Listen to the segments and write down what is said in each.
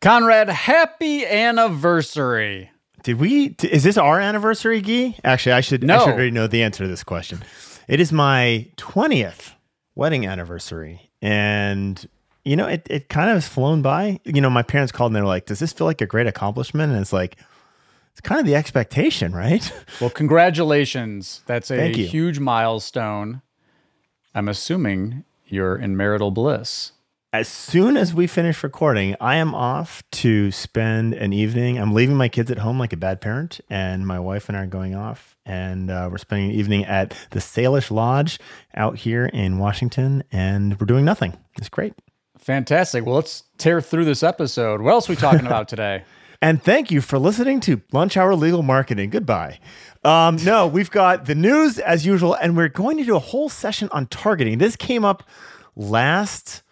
Conrad, happy anniversary. Did we? Is this our anniversary, Gee? Actually, I should. I No. should already know the answer to this question. It is my twentieth wedding anniversary, and you know, it it kind of has flown by. You know, my parents called and they're like, "Does this feel like a great accomplishment?" And it's like, it's kind of the expectation, right? Well, congratulations. That's a huge milestone. I'm assuming you're in marital bliss. As soon as we finish recording, I am off to spend an evening. I'm leaving my kids at home like a bad parent, and my wife and I are going off, and uh, we're spending an evening at the Salish Lodge out here in Washington, and we're doing nothing. It's great. Fantastic. Well, let's tear through this episode. What else are we talking about today? And thank you for listening to Lunch Hour Legal Marketing. Goodbye. Um, no, we've got the news as usual, and we're going to do a whole session on targeting. This came up last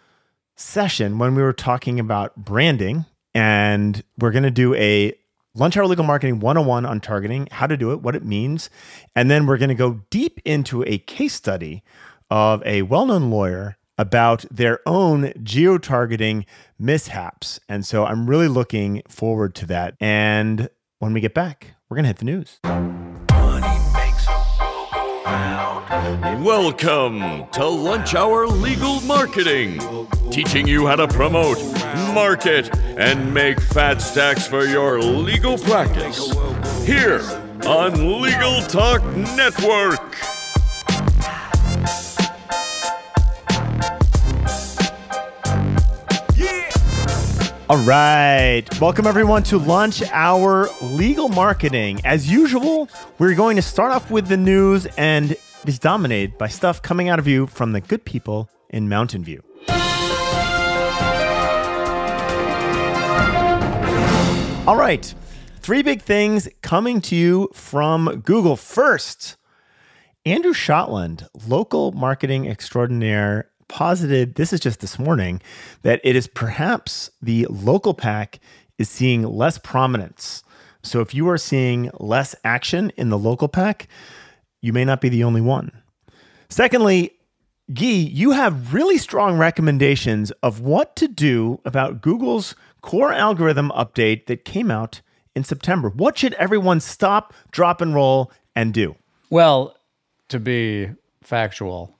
session when we were talking about branding, and we're going to do a Lunch Hour Legal Marketing 101 on targeting, how to do it, what it means. And then we're going to go deep into a case study of a well known lawyer about their own geo targeting mishaps. And so I'm really looking forward to that. And when we get back, we're going to hit the news. Welcome to Lunch Hour Legal Marketing, teaching you how to promote, market, and make fat stacks for your legal practice. Here on Legal Talk Network. All right. Welcome, everyone, to Lunch Hour Legal Marketing. As usual, we're going to start off with the news, and it is dominated by stuff coming out of you from the good people in Mountain View. All right. Three big things coming to you from Google. First, Andrew Shotland, local marketing extraordinaire, posited this is just this morning that it is perhaps the local pack is seeing less prominence. So if you are seeing less action in the local pack, you may not be the only one. Secondly, Gyi, you have really strong recommendations of what to do about Google's core algorithm update that came out in September. What should everyone stop, drop, and roll and do? Well, to be factual,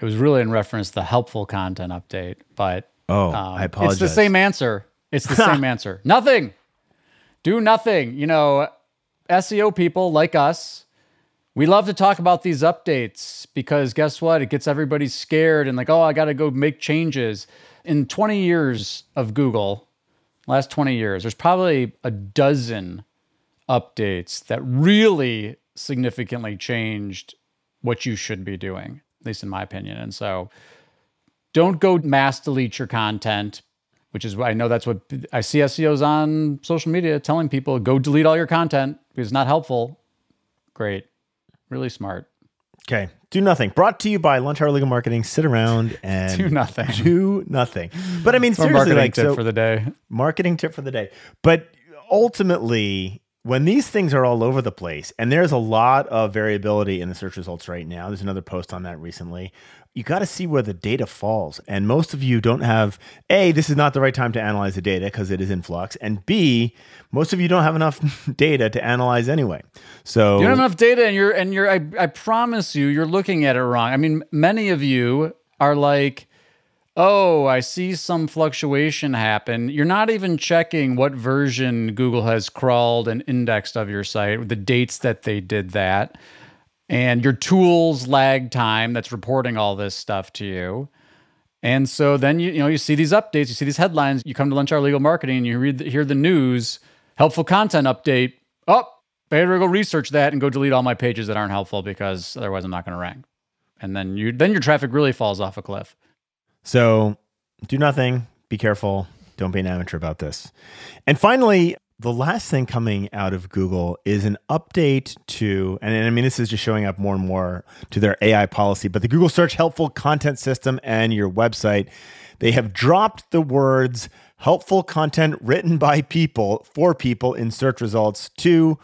it was really in reference to the helpful content update, but Oh, um, I It's the same answer. It's the same answer. Nothing. Do nothing. You know, SEO people like us, we love to talk about these updates because guess what? It gets everybody scared and like, oh, I got to go make changes. In 20 years of Google, last 20 years, there's probably a dozen updates that really significantly changed what you should be doing, at least in my opinion. And so don't go mass delete your content, which is why I know that's what I see SEOs on social media telling people go delete all your content because it's not helpful. Great. Really smart. Okay. Do nothing. Brought to you by Lunch Hour Legal Marketing. Sit around and Do nothing. Do nothing. But I mean, seriously, marketing like tip so, for the day. marketing tip for the day. But ultimately, when these things are all over the place, and there's a lot of variability in the search results right now, there's another post on that recently. You got to see where the data falls. And most of you don't have A, this is not the right time to analyze the data because it is in flux. And B, most of you don't have enough data to analyze anyway. So You don't have enough data, and you're and you're. I, I promise you, you're looking at it wrong. I mean, many of you are like, "Oh, I see some fluctuation happen." You're not even checking what version Google has crawled and indexed of your site, the dates that they did that, and your tools lag time that's reporting all this stuff to you. And so then you you know you see these updates, you see these headlines. You come to Lunch Hour Legal Marketing, and you read hear the news, helpful content update. Oh, better go research that and go delete all my pages that aren't helpful because otherwise I'm not going to rank. And then you then your traffic really falls off a cliff. So do nothing. Be careful. Don't be an amateur about this. And finally, the last thing coming out of Google is an update to, and I mean, this is just showing up more and more to their AI policy, but the Google Search Helpful Content System and your website, they have dropped the words helpful content written by people for people in search results to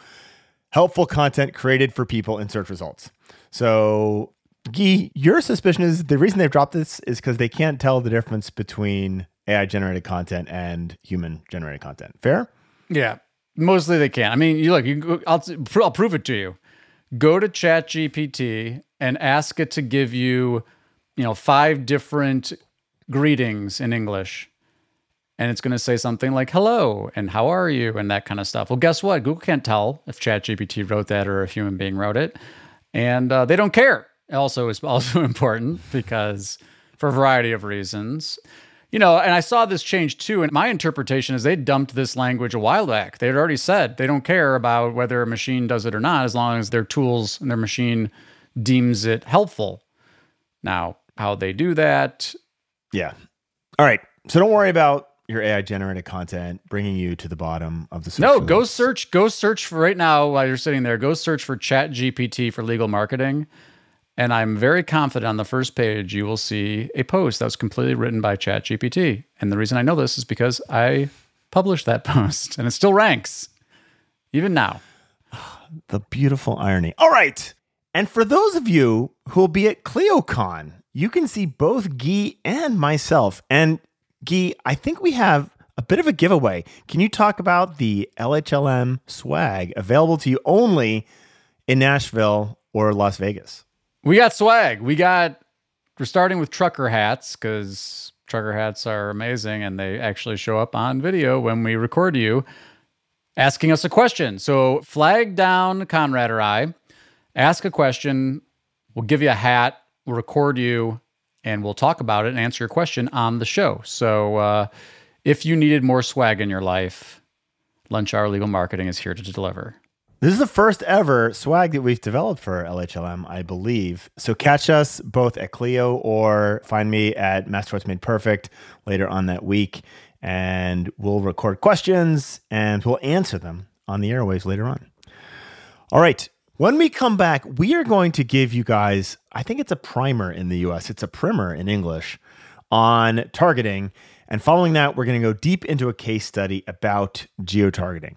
helpful content created for people in search results. So, Gyi, your suspicion is the reason they've dropped this is because they can't tell the difference between AI generated content and human generated content. Fair? Yeah, mostly they can. I mean, you look, you, go- I'll, I'll prove it to you. Go to ChatGPT and ask it to give you, you know, five different greetings in English. And it's going to say something like hello and how are you and that kind of stuff. Well, guess what? Google can't tell if ChatGPT wrote that or a human being wrote it. And uh, they don't care. Also, is also important because for a variety of reasons. You know, and I saw this change too. And my interpretation is they dumped this language a while back. They had already said they don't care about whether a machine does it or not, as long as their tools and their machine deems it helpful. Now, how they do that, Yeah. All right. So don't worry about your AI generated content bringing you to the bottom of the search no, go search, go search for right now while you're sitting there, go search for Chat GPT for legal marketing. And I'm very confident on the first page you will see a post that was completely written by ChatGPT. And the reason I know this is because I published that post and it still ranks, even now. The beautiful irony. All right. And for those of you who will be at ClioCon, you can see both Gyi and myself. And Gyi, I think we have a bit of a giveaway. Can you talk about the LHLM swag available to you only in Nashville or Las Vegas? We got swag. We got, we're starting with trucker hats because trucker hats are amazing and they actually show up on video when we record you asking us a question. So flag down Conrad or I, ask a question. We'll give you a hat, we'll record you, and we'll talk about it and answer your question on the show. So uh, if you needed more swag in your life, Lunch Hour Legal Marketing is here to deliver. This is the first ever swag that we've developed for LHLM, I believe. So catch us both at Clio or find me at Masterworks Made Perfect later on that week, and we'll record questions and we'll answer them on the airwaves later on. All right. When we come back, we are going to give you guys, I think it's a primer in the US, it's a primer in English on targeting. And following that, we're going to go deep into a case study about geo-targeting.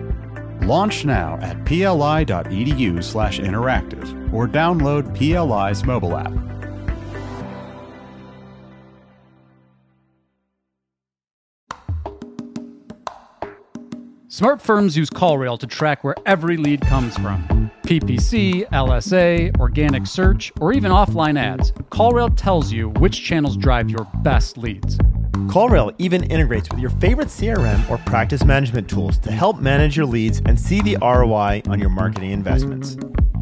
Launch now at pli.edu slash interactive or download PLI's mobile app. Smart firms use CallRail to track where every lead comes from. PPC, LSA, organic search, or even offline ads. CallRail tells you which channels drive your best leads. CallRail even integrates with your favorite CRM or practice management tools to help manage your leads and see the ROI on your marketing investments.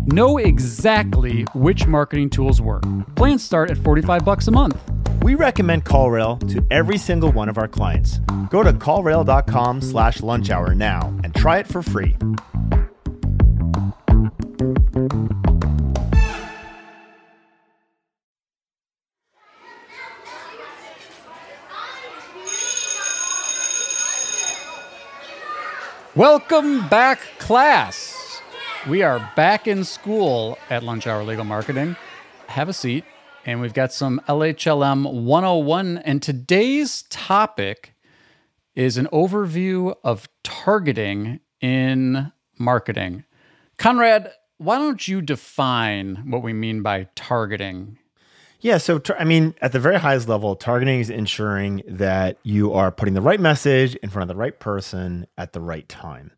Know exactly which marketing tools work. Plans start at 45 bucks a month. We recommend CallRail to every single one of our clients. Go to callrail.com slash lunch hour now and try it for free. Welcome back, class. We are back in school at Lunch Hour Legal Marketing. Have a seat, and we've got some LHLM 101. And today's topic is an overview of targeting in marketing. Conrad, why don't you define what we mean by targeting? Yeah, so I mean, at the very highest level, targeting is ensuring that you are putting the right message in front of the right person at the right time.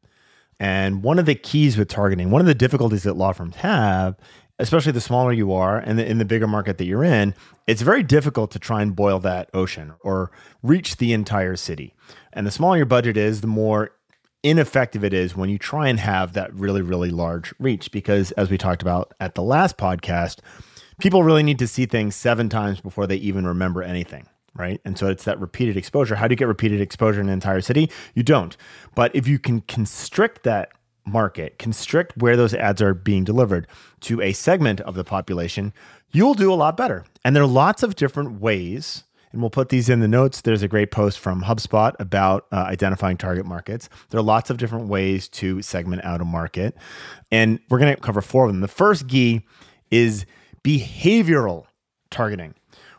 And one of the keys with targeting, one of the difficulties that law firms have, especially the smaller you are and the, in the bigger market that you're in, it's very difficult to try and boil that ocean or reach the entire city. And the smaller your budget is, the more ineffective it is when you try and have that really, really large reach. Because as we talked about at the last podcast, people really need to see things seven times before they even remember anything. Right. And so it's that repeated exposure. How do you get repeated exposure in an entire city? You don't. But if you can constrict that market, constrict where those ads are being delivered to a segment of the population, you'll do a lot better. And there are lots of different ways and we'll put these in the notes. There's a great post from HubSpot about uh, identifying target markets. There are lots of different ways to segment out a market, and we're going to cover four of them. The first Gee is behavioral targeting.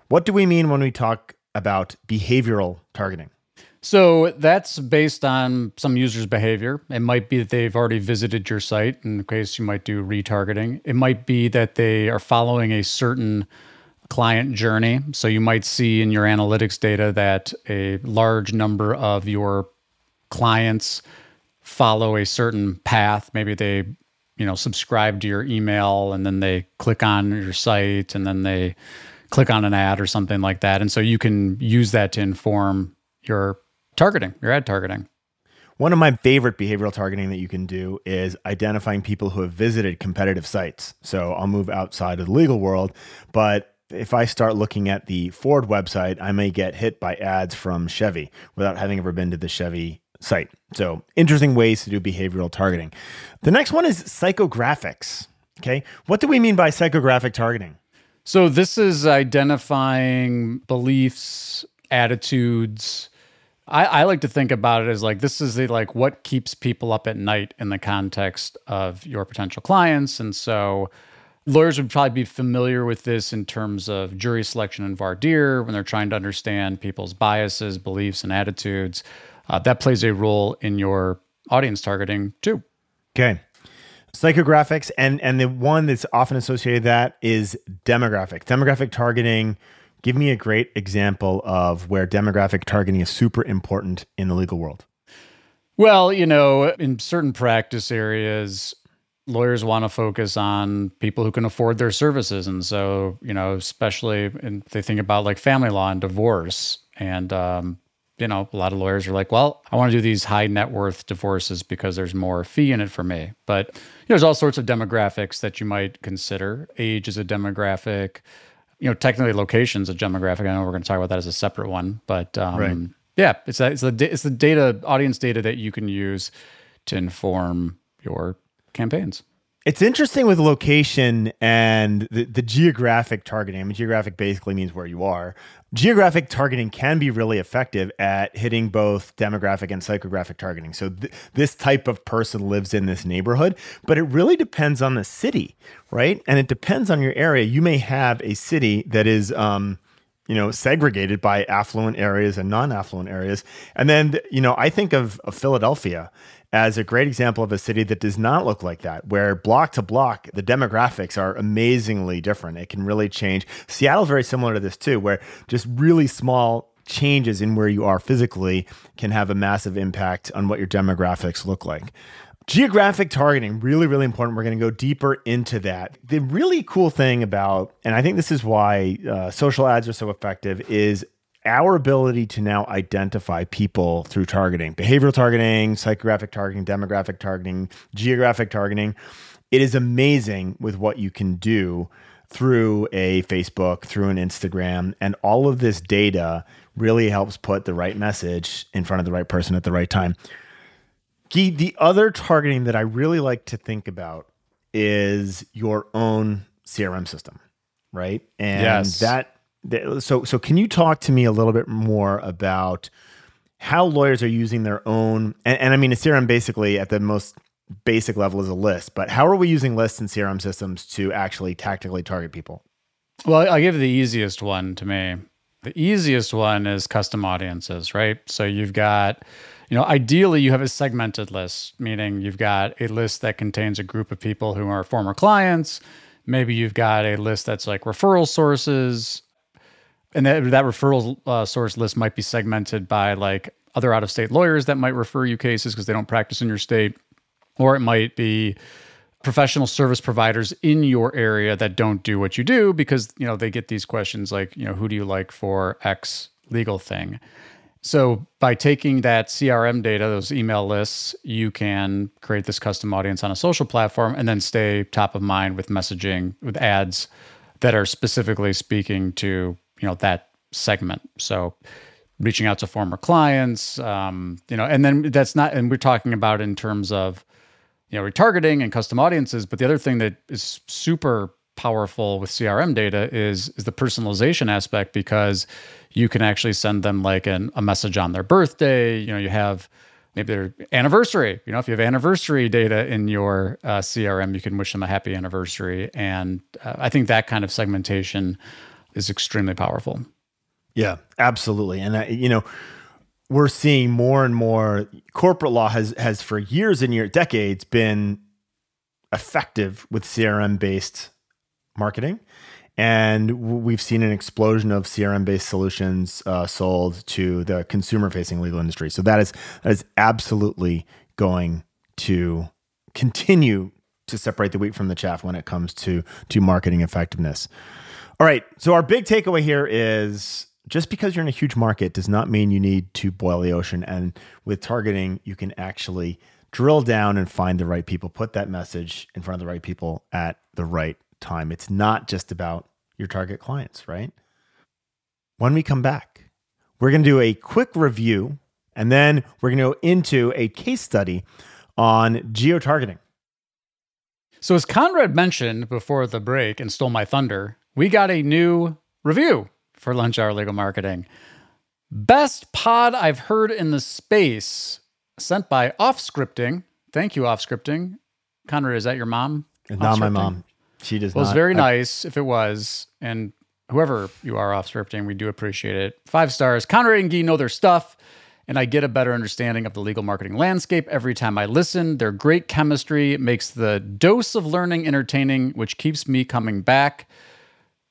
What do we mean when we talk about behavioral targeting? So that's based on some user's behavior. It might be that they've already visited your site, in the case you might do retargeting. It might be that they are following a certain client journey. So you might see in your analytics data that a large number of your clients follow a certain path. Maybe they, you know, subscribe to your email and then they click on your site and then they click on an ad or something like that. And so you can use that to inform your targeting, your ad targeting. One of my favorite behavioral targeting that you can do is identifying people who have visited competitive sites. So I'll move outside of the legal world, but if I start looking at the Ford website, I may get hit by ads from Chevy without having ever been to the Chevy site. So, interesting ways to do behavioral targeting. The next one is psychographics. Okay. What do we mean by psychographic targeting? So, this is identifying beliefs, attitudes, I, I, like to think about it as like this is the like what keeps people up at night in the context of your potential clients. And so lawyers would probably be familiar with this in terms of jury selection and voir dire when they're trying to understand people's biases, beliefs, and attitudes. Uh, that plays a role in your audience targeting too. Okay. Psychographics and and the one that's often associated with that is demographic. Demographic targeting Give me a great example of where demographic targeting is super important in the legal world. Well, you know, in certain practice areas, lawyers want to focus on people who can afford their services. And so, you know, especially and they think about like family law and divorce. And, um, you know, a lot of lawyers are like, well, I want to do these high net worth divorces because there's more fee in it for me. But you know, there's all sorts of demographics that you might consider. Age is a demographic you know, technically location's a demographic. I know we're going to talk about that as a separate one, but um, right. yeah, it's a, it's the it's the data audience data that you can use to inform your campaigns. It's interesting with location and the, the geographic targeting. I mean, geographic basically means where you are. Geographic targeting can be really effective at hitting both demographic and psychographic targeting. So, th- this type of person lives in this neighborhood, but it really depends on the city, right? And it depends on your area. You may have a city that is, um, you know, segregated by affluent areas and non-affluent areas. And then, you know, I think of, of Philadelphia as a great example of a city that does not look like that, where block to block, the demographics are amazingly different. It can really change. Seattle's very similar to this too, where just really small changes in where you are physically can have a massive impact on what your demographics look like. Geographic targeting, really, really important. We're going to go deeper into that. The really cool thing about, and I think this is why uh, social ads are so effective, is our ability to now identify people through targeting, behavioral targeting, psychographic targeting, demographic targeting, geographic targeting. It is amazing with what you can do through a Facebook, through an Instagram, and all of this data really helps put the right message in front of the right person at the right time. The other targeting that I really like to think about is your own CRM system, right? And yes. that so so can you talk to me a little bit more about how lawyers are using their own and, and I mean a CRM basically at the most basic level is a list, but how are we using lists and CRM systems to actually tactically target people? Well, I'll give the easiest one to me. The easiest one is custom audiences, right? So you've got, you know, ideally you have a segmented list, meaning you've got a list that contains a group of people who are former clients. Maybe you've got a list that's like referral sources, and that, that referral uh, source list might be segmented by like other out of state lawyers that might refer you cases because they don't practice in your state, or it might be professional service providers in your area that don't do what you do because you know they get these questions like you know who do you like for X legal thing. So by taking that CRM data, those email lists, you can create this custom audience on a social platform and then stay top of mind with messaging with ads that are specifically speaking to you know that segment. So reaching out to former clients, um, you know, and then that's not, and we're talking about in terms of you know retargeting and custom audiences. But the other thing that is super powerful with CRM data is is the personalization aspect because you can actually send them like an, a message on their birthday. You know, you have maybe their anniversary. You know, if you have anniversary data in your uh, CRM, you can wish them a happy anniversary. And uh, I think that kind of segmentation is extremely powerful. Yeah, absolutely. And uh, you know, we're seeing more and more corporate law has has for years and years, decades been effective with CRM based marketing. And we've seen an explosion of CRM based solutions uh, sold to the consumer facing legal industry. So that is that is absolutely going to continue to separate the wheat from the chaff when it comes to to marketing effectiveness. All right. So our big takeaway here is just because you're in a huge market does not mean you need to boil the ocean. And with targeting, you can actually drill down and find the right people, put that message in front of the right people at the right time. It's not just about your target clients, right? When we come back, we're going to do a quick review and then we're going to go into a case study on geo targeting. So, as Conrad mentioned before the break and stole my thunder, we got a new review for Lunch Hour Legal Marketing. Best pod I've heard in the space, sent by Off Scripting. Thank you, Off Scripting. Conrad, is that your mom? It's not my mom. She does well, not. It was very I, nice if it was. And whoever you are off scripting, we do appreciate it. Five stars. Conrad and Gee know their stuff, and I get a better understanding of the legal marketing landscape every time I listen. Their great chemistry makes the dose of learning entertaining, which keeps me coming back.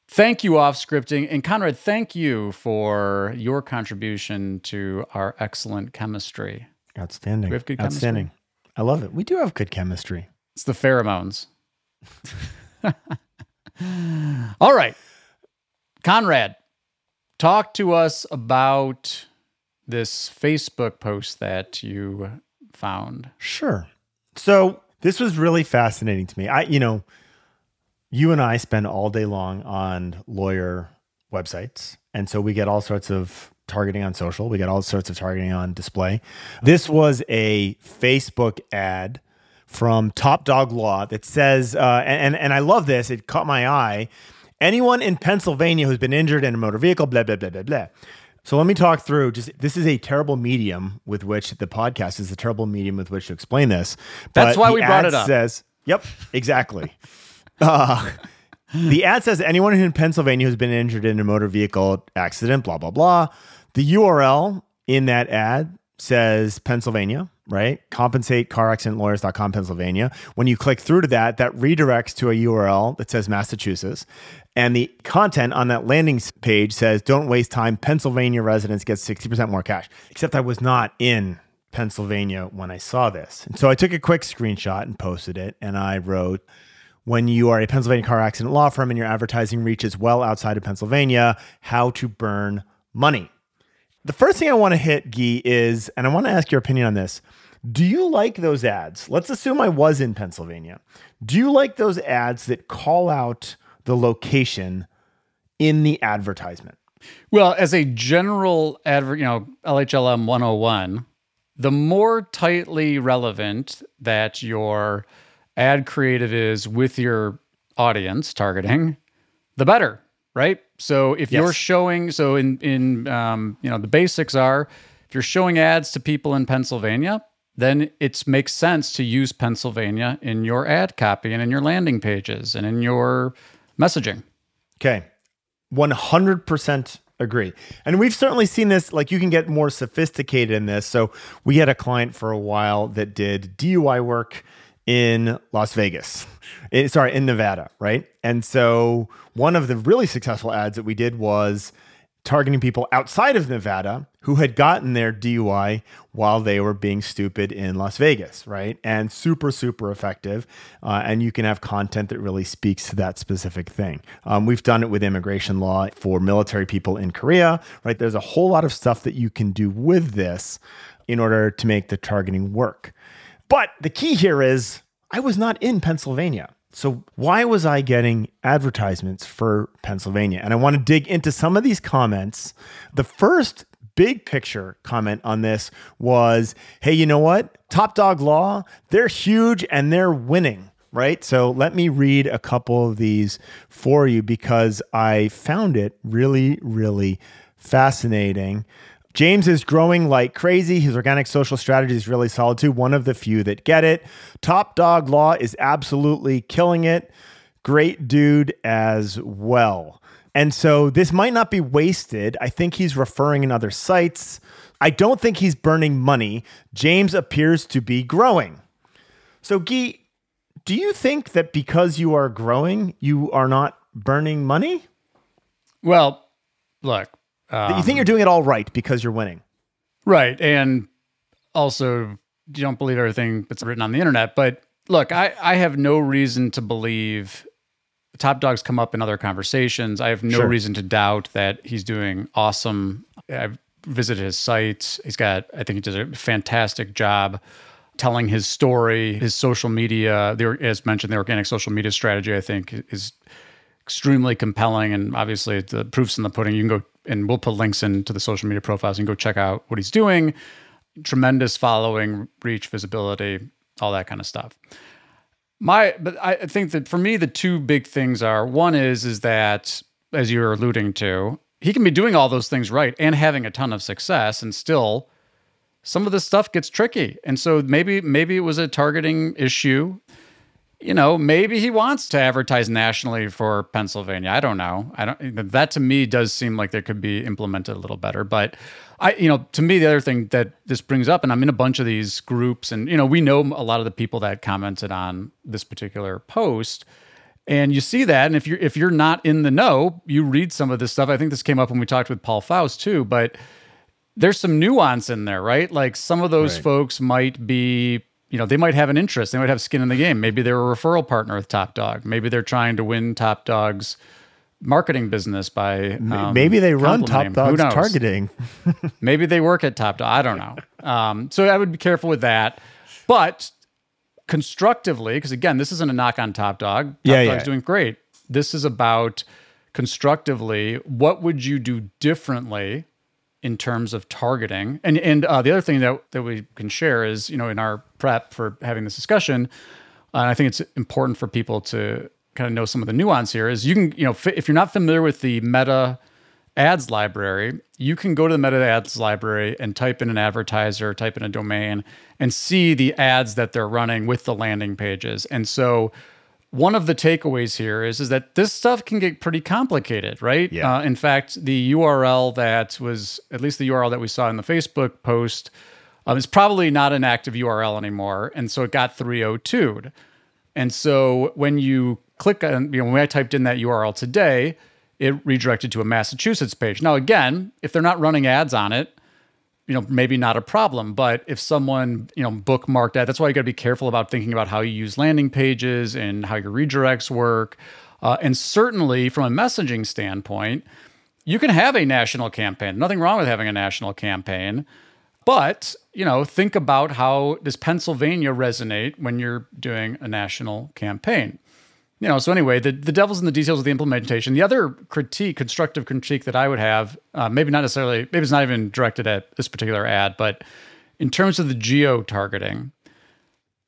Thank you, off scripting. And Conrad, thank you for your contribution to our excellent chemistry. Outstanding. We have good chemistry. Outstanding. I love it. We do have good chemistry. It's the pheromones. All right. Conrad, talk to us about this Facebook post that you found. Sure. So, this was really fascinating to me. I, you know, you and I spend all day long on lawyer websites. And so we get all sorts of targeting on social, we get all sorts of targeting on display. This was a Facebook ad from Top Dog Law that says, uh, and, and I love this, it caught my eye. Anyone in Pennsylvania who's been injured in a motor vehicle, blah, blah, blah, blah, blah. So let me talk through just this is a terrible medium with which the podcast is a terrible medium with which to explain this. That's why we brought it up. Says, yep, exactly. uh, the ad says anyone in Pennsylvania who's been injured in a motor vehicle accident, blah, blah, blah. The URL in that ad says Pennsylvania right? CompensateCarAccidentLawyers.com, Pennsylvania. When you click through to that, that redirects to a URL that says Massachusetts. And the content on that landing page says, don't waste time. Pennsylvania residents get 60% more cash. Except I was not in Pennsylvania when I saw this. And so I took a quick screenshot and posted it. And I wrote, when you are a Pennsylvania car accident law firm and your advertising reaches well outside of Pennsylvania, how to burn money. The first thing I want to hit, Gee, is, and I want to ask your opinion on this. Do you like those ads? Let's assume I was in Pennsylvania. Do you like those ads that call out the location in the advertisement? Well, as a general advert, you know, LHLM 101, the more tightly relevant that your ad creative is with your audience targeting, the better, right? So if yes. you're showing, so in in um, you know the basics are, if you're showing ads to people in Pennsylvania, then it makes sense to use Pennsylvania in your ad copy and in your landing pages and in your messaging. Okay. 100% agree. And we've certainly seen this, like you can get more sophisticated in this. So we had a client for a while that did DUI work in Las Vegas, in, sorry, in Nevada, right? And so one of the really successful ads that we did was targeting people outside of Nevada who had gotten their DUI while they were being stupid in Las Vegas, right? And super, super effective. Uh, and you can have content that really speaks to that specific thing. Um, we've done it with immigration law for military people in Korea, right? There's a whole lot of stuff that you can do with this in order to make the targeting work. But the key here is I was not in Pennsylvania. So, why was I getting advertisements for Pennsylvania? And I want to dig into some of these comments. The first big picture comment on this was hey, you know what? Top Dog Law, they're huge and they're winning. right? So let me read a couple of these for you because I found it really, really fascinating. James is growing like crazy. His organic social strategy is really solid too. One of the few that get it. Top Dog Law is absolutely killing it. Great dude as well. And so this might not be wasted. I think he's referring in other sites. I don't think he's burning money. James appears to be growing. So, Gyi, do you think that because you are growing, you are not burning money? Well, look, um, you think you're doing it all right because you're winning. Right. And also, you don't believe everything that's written on the internet. But look, I, I have no reason to believe top dogs come up in other conversations. I have no sure. reason to doubt that he's doing awesome. I've visited his site. He's got, I think he does a fantastic job telling his story, his social media. The, as mentioned, the organic social media strategy, I think, is extremely compelling. And obviously, the proof's in the pudding. You can go and we'll put links into the social media profiles and go check out what he's doing. Tremendous following, reach, visibility, all that kind of stuff. My, but I think that for me, the two big things are one is is that as you're alluding to, he can be doing all those things right and having a ton of success, and still some of this stuff gets tricky. And so maybe maybe it was a targeting issue you know, maybe he wants to advertise nationally for Pennsylvania. I don't know. I don't. That to me does seem like there could be implemented a little better. But I, you know, to me the other thing that this brings up, and I'm in a bunch of these groups, and you know, we know a lot of the people that commented on this particular post, and you see that. And if you're if you're not in the know, you read some of this stuff. I think this came up when we talked with Paul Faust too, but there's some nuance in there, right? Like some of those right. folks might be you know, they might have an interest. They might have skin in the game. Maybe they're a referral partner with Top Dog. Maybe they're trying to win Top Dog's marketing business by um, maybe they run Top Dog's targeting. maybe they work at Top Dog. I don't know. Um, so I would be careful with that. But constructively, because again, this isn't a knock on Top Dog. Top yeah, Dog's yeah. doing great. This is about constructively. What would you do differently? In terms of targeting. And and uh, the other thing that that we can share is you know in our prep for having this discussion, uh, I think it's important for people to kind of know some of the nuance here. Is you can you know if you're not familiar with the Meta ads library, you can go to the Meta ads library and type in an advertiser, type in a domain, and see the ads that they're running with the landing pages. And so one of the takeaways here is, is that this stuff can get pretty complicated, right? Yeah. Uh, in fact, the URL that was, at least the URL that we saw in the Facebook post, um, is probably not an active URL anymore. And so it got 302'd. And so when you click on, you know, when I typed in that URL today, it redirected to a Massachusetts page. Now, again, if they're not running ads on it, you know, maybe not a problem. But if someone, you know, bookmarked that, that's why you got to be careful about thinking about how you use landing pages and how your redirects work. Uh, and certainly from a messaging standpoint, you can have a national campaign. Nothing wrong with having a national campaign. But, you know, think about how does Pennsylvania resonate when you're doing a national campaign? You know, so anyway, the, the devil's in the details of the implementation. The other critique, constructive critique that I would have, uh, maybe not necessarily, maybe it's not even directed at this particular ad, but in terms of the geo targeting,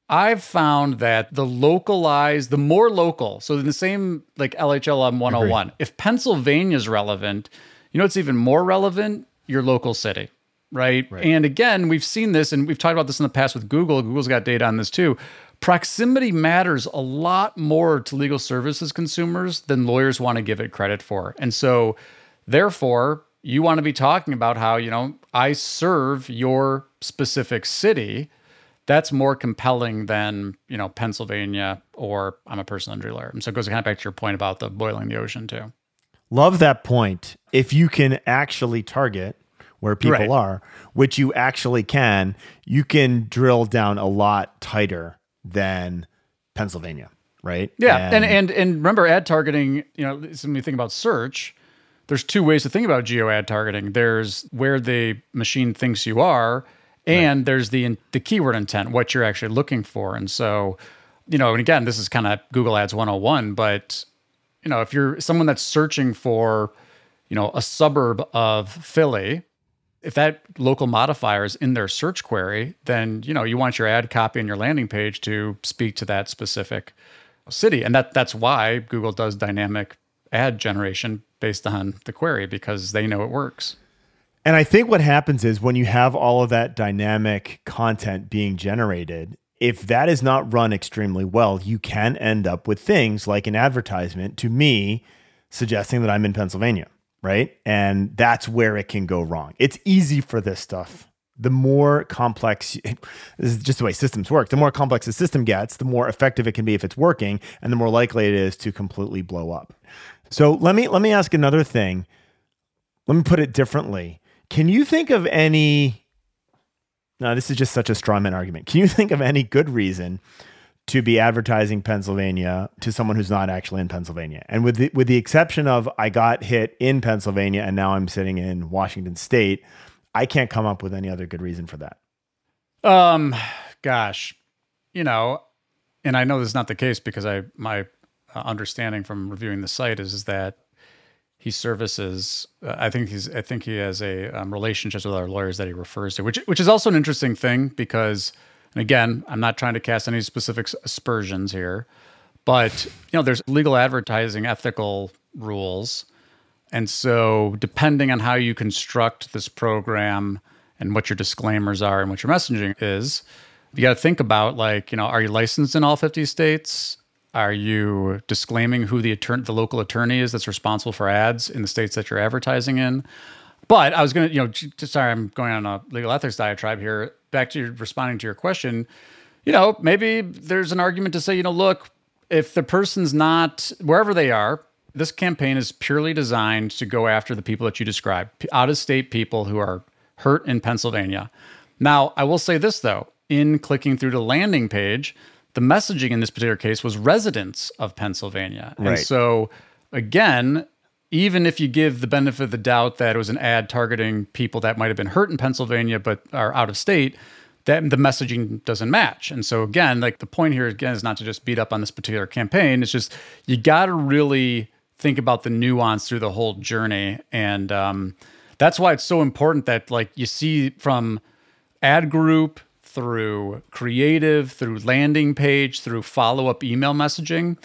I've found that the localized, the more local, so in the same like LHLM 101, Agreed. if is relevant, you know, it's even more relevant, your local city. Right? right. And again, we've seen this and we've talked about this in the past with Google. Google's got data on this too proximity matters a lot more to legal services consumers than lawyers want to give it credit for. And so, therefore, you want to be talking about how, you know, I serve your specific city. That's more compelling than, you know, Pennsylvania or I'm a personal injury lawyer. And so it goes kind of back to your point about the boiling the ocean too. Love that point. If you can actually target where people right. are, which you actually can, you can drill down a lot tighter than Pennsylvania, right? Yeah, and and and, and remember ad targeting. You know, when you think about search, there's two ways to think about geo ad targeting. There's where the machine thinks you are, and right. there's the the keyword intent, what you're actually looking for. And so, you know, and again, this is kind of Google Ads 101, but you know, if you're someone that's searching for, you know, a suburb of Philly, if that local modifier is in their search query, then you know you want your ad copy and your landing page to speak to that specific city, and that that's why Google does dynamic ad generation based on the query because they know it works. And I think what happens is when you have all of that dynamic content being generated, if that is not run extremely well, you can end up with things like an advertisement to me suggesting that I'm in Pennsylvania right? And that's where it can go wrong. It's easy for this stuff. The more complex, this is just the way systems work. The more complex the system gets, the more effective it can be if it's working, and the more likely it is to completely blow up. So let me let me ask another thing. Let me put it differently. Can you think of any? No, this is just such a strawman argument. Can you think of any good reason to be advertising Pennsylvania to someone who's not actually in Pennsylvania. And with the, with the exception of I got hit in Pennsylvania and now I'm sitting in Washington State, I can't come up with any other good reason for that. Um, gosh, you know, and I know this is not the case because I my uh, understanding from reviewing the site is, is that he services. Uh, I think he's. I think he has a um, relationships with our lawyers that he refers to, which which is also an interesting thing because and again, I'm not trying to cast any specific aspersions here, but you know, there's legal advertising ethical rules. And so depending on how you construct this program and what your disclaimers are and what your messaging is, you got to think about like, you know, are you licensed in all 50 states? Are you disclaiming who the attorney, the local attorney is that's responsible for ads in the states that you're advertising in? But I was going to, you know, sorry, I'm going on a legal ethics diatribe here back to your, responding to your question, you know, maybe there's an argument to say, you know, look, if the person's not wherever they are, this campaign is purely designed to go after the people that you described, out of state people who are hurt in Pennsylvania. Now, I will say this though, in clicking through the landing page, the messaging in this particular case was residents of Pennsylvania. Right. And so again, even if you give the benefit of the doubt that it was an ad targeting people that might have been hurt in Pennsylvania but are out of state, that the messaging doesn't match. And so again, like the point here again is not to just beat up on this particular campaign. It's just you got to really think about the nuance through the whole journey, and um, that's why it's so important that like you see from ad group through creative, through landing page, through follow up email messaging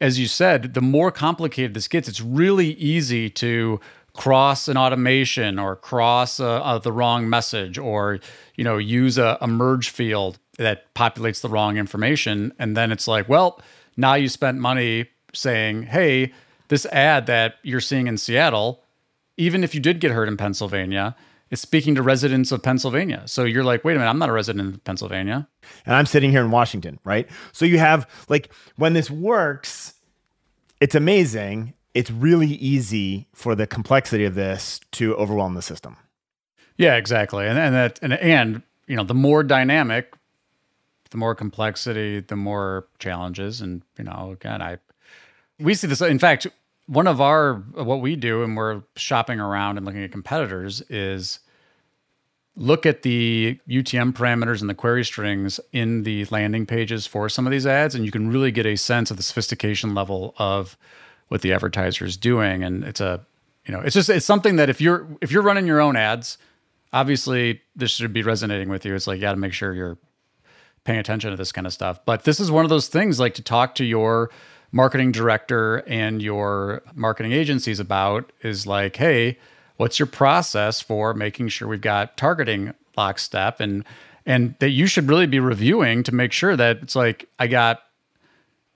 as you said, the more complicated this gets, it's really easy to cross an automation or cross a, a, the wrong message or you know use a, a merge field that populates the wrong information. And then it's like well now you spent money saying hey this ad that you're seeing in seattle even if you did get hurt in pennsylvania it's speaking to residents of pennsylvania so you're like wait a minute i'm not a resident of pennsylvania and i'm sitting here in washington right so you have like when this works it's amazing. It's really easy for the complexity of this to overwhelm the system. Yeah, exactly. And and that and and you know, the more dynamic, the more complexity, the more challenges. And you know, again, I we see this. In fact, one of our what we do, and we're shopping around and looking at competitors, is look at the UTM parameters and the query strings in the landing pages for some of these ads, and you can really get a sense of the sophistication level of what the advertiser is doing. And it's a, you know, it's just it's something that if you're if you're running your own ads, obviously this should be resonating with you. It's like you got to make sure you're paying attention to this kind of stuff. But this is one of those things like to talk to your marketing director and your marketing agencies about is like, hey what's your process for making sure we've got targeting lockstep? And and that you should really be reviewing to make sure that it's like I got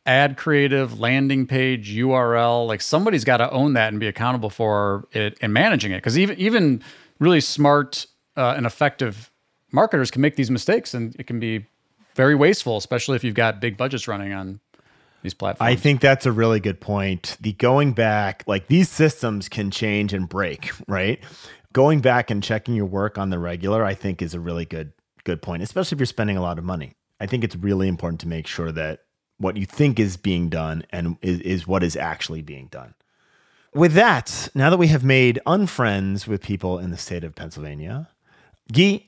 ad creative, landing page, URL, like somebody's got to own that and be accountable for it and managing it. Because even even really smart uh, and effective marketers can make these mistakes and it can be very wasteful, especially if you've got big budgets running on these platforms. I think that's a really good point. The going back, like these systems can change and break, right? Going back and checking your work on the regular, I think is a really good good point, especially if you're spending a lot of money. I think it's really important to make sure that what you think is being done and is, is what is actually being done. With that, now that we have made unfriends with people in the state of Pennsylvania, Gyi,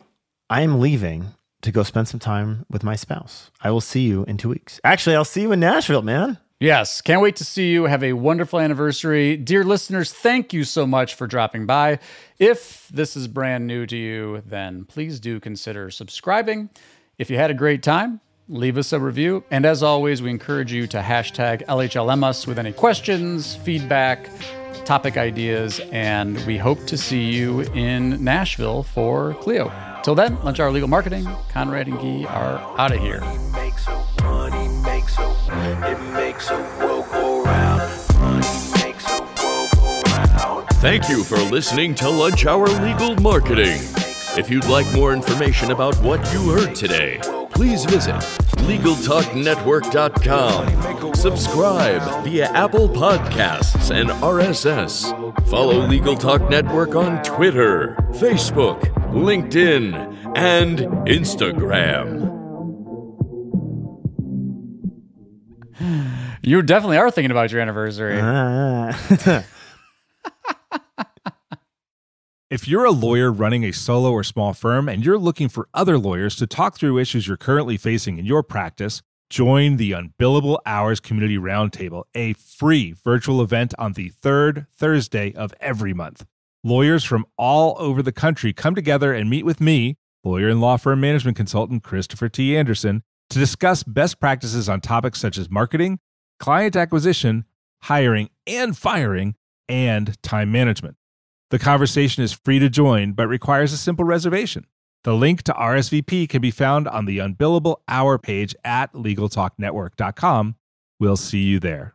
I am leaving to go spend some time with my spouse. I will see you in two weeks. Actually, I'll see you in Nashville, man. Yes, can't wait to see you. Have a wonderful anniversary. Dear listeners, thank you so much for dropping by. If this is brand new to you, then please do consider subscribing. If you had a great time, leave us a review. And as always, we encourage you to hashtag LHLM with any questions, feedback, topic ideas, and we hope to see you in Nashville for Clio. Till then, Lunch Hour Legal Marketing, Conrad and Gyi are out of here. Thank you for listening to Lunch Hour Legal Marketing. If you'd like more information about what you heard today, please visit LegalTalkNetwork.com. Subscribe via Apple Podcasts and RSS. Follow Legal Talk Network on Twitter, Facebook, LinkedIn, and Instagram. You definitely are thinking about your anniversary. Ah. If you're a lawyer running a solo or small firm and you're looking for other lawyers to talk through issues you're currently facing in your practice, join the Unbillable Hours Community Roundtable, a free virtual event on the third Thursday of every month. Lawyers from all over the country come together and meet with me, lawyer and law firm management consultant Christopher T. Anderson, to discuss best practices on topics such as marketing, client acquisition, hiring and firing, and time management. The conversation is free to join, but requires a simple reservation. The link to RSVP can be found on the Unbillable Hour page at LegalTalkNetwork.com. We'll see you there.